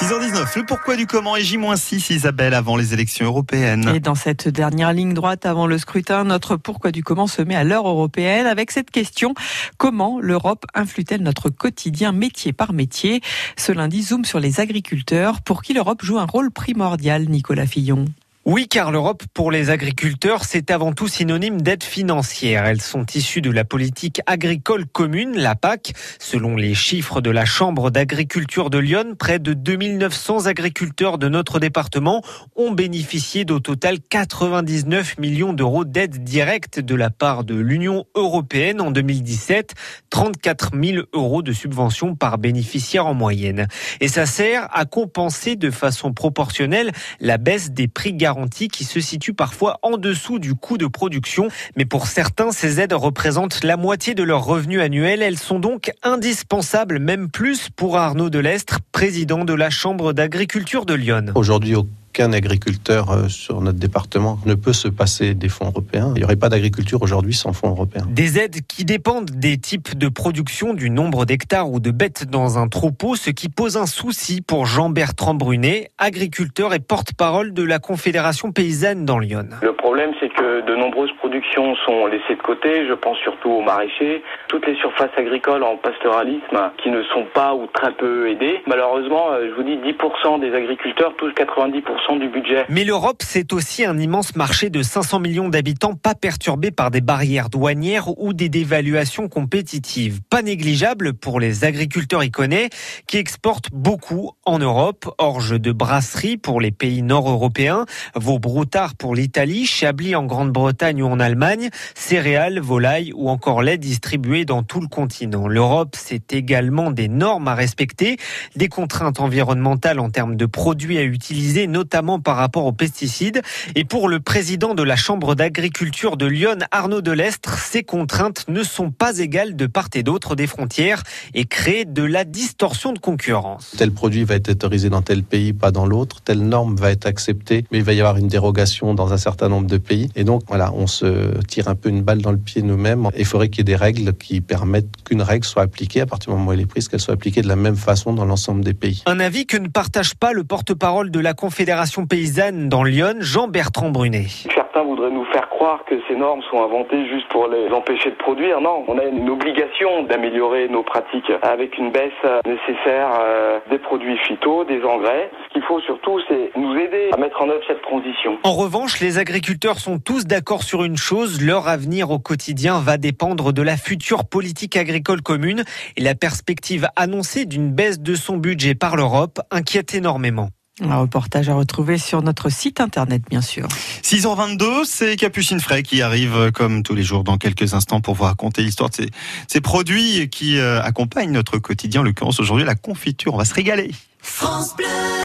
6h19, le pourquoi du comment et J-6 Isabelle avant les élections européennes. Et dans cette dernière ligne droite avant le scrutin, notre pourquoi du comment se met à l'heure européenne avec cette question comment l'Europe influe-t-elle notre quotidien métier par métier? Ce lundi, zoom sur les agriculteurs pour qui l'Europe joue un rôle primordial, Nicolas Fillon? Oui, car l'Europe, pour les agriculteurs, c'est avant tout synonyme d'aide financière. Elles sont issues de la politique agricole commune, la PAC. Selon les chiffres de la Chambre d'agriculture de Lyon, près de 2900 agriculteurs de notre département ont bénéficié d'au total 99 millions d'euros d'aide directe de la part de l'Union européenne en 2017, 34 000 euros de subventions par bénéficiaire en moyenne. Et ça sert à compenser de façon proportionnelle la baisse des prix garantis qui se situe parfois en dessous du coût de production. Mais pour certains, ces aides représentent la moitié de leur revenu annuel. Elles sont donc indispensables, même plus pour Arnaud Delestre, président de la Chambre d'agriculture de Lyon. Qu'un agriculteur euh, sur notre département ne peut se passer des fonds européens. Il n'y aurait pas d'agriculture aujourd'hui sans fonds européens. Des aides qui dépendent des types de production, du nombre d'hectares ou de bêtes dans un troupeau, ce qui pose un souci pour Jean-Bertrand Brunet, agriculteur et porte-parole de la Confédération paysanne dans Lyon. Le problème, c'est que de nombreuses productions sont laissées de côté. Je pense surtout aux maraîchers. Toutes les surfaces agricoles en pastoralisme qui ne sont pas ou très peu aidées. Malheureusement, euh, je vous dis 10% des agriculteurs touchent 90% Mais l'Europe, c'est aussi un immense marché de 500 millions d'habitants pas perturbé par des barrières douanières ou des dévaluations compétitives. Pas négligeable pour les agriculteurs iconais qui exportent beaucoup en Europe. Orge de brasserie pour les pays nord-européens, vos broutards pour l'Italie, Chablis en Grande-Bretagne ou en Allemagne, céréales, volailles ou encore lait distribués dans tout le continent. L'Europe, c'est également des normes à respecter, des contraintes environnementales en termes de produits à utiliser, notamment notamment par rapport aux pesticides. Et pour le président de la Chambre d'agriculture de Lyon, Arnaud Delestre, ces contraintes ne sont pas égales de part et d'autre des frontières et créent de la distorsion de concurrence. Tel produit va être autorisé dans tel pays, pas dans l'autre. Telle norme va être acceptée, mais il va y avoir une dérogation dans un certain nombre de pays. Et donc, voilà, on se tire un peu une balle dans le pied nous-mêmes. Il faudrait qu'il y ait des règles qui permettent qu'une règle soit appliquée à partir du moment où elle est prise, qu'elle soit appliquée de la même façon dans l'ensemble des pays. Un avis que ne partage pas le porte-parole de la Confédération paysanne dans Lyon, Jean-Bertrand Brunet. Certains voudraient nous faire croire que ces normes sont inventées juste pour les empêcher de produire. Non, on a une obligation d'améliorer nos pratiques avec une baisse nécessaire euh, des produits phyto, des engrais. Ce qu'il faut surtout, c'est nous aider à mettre en œuvre cette transition. En revanche, les agriculteurs sont tous d'accord sur une chose, leur avenir au quotidien va dépendre de la future politique agricole commune et la perspective annoncée d'une baisse de son budget par l'Europe inquiète énormément. Un reportage à retrouver sur notre site internet, bien sûr. 6h22, c'est Capucine Fray qui arrive euh, comme tous les jours dans quelques instants pour vous raconter l'histoire de ces, produits qui euh, accompagnent notre quotidien. En l'occurrence aujourd'hui, la confiture. On va se régaler. France Bleu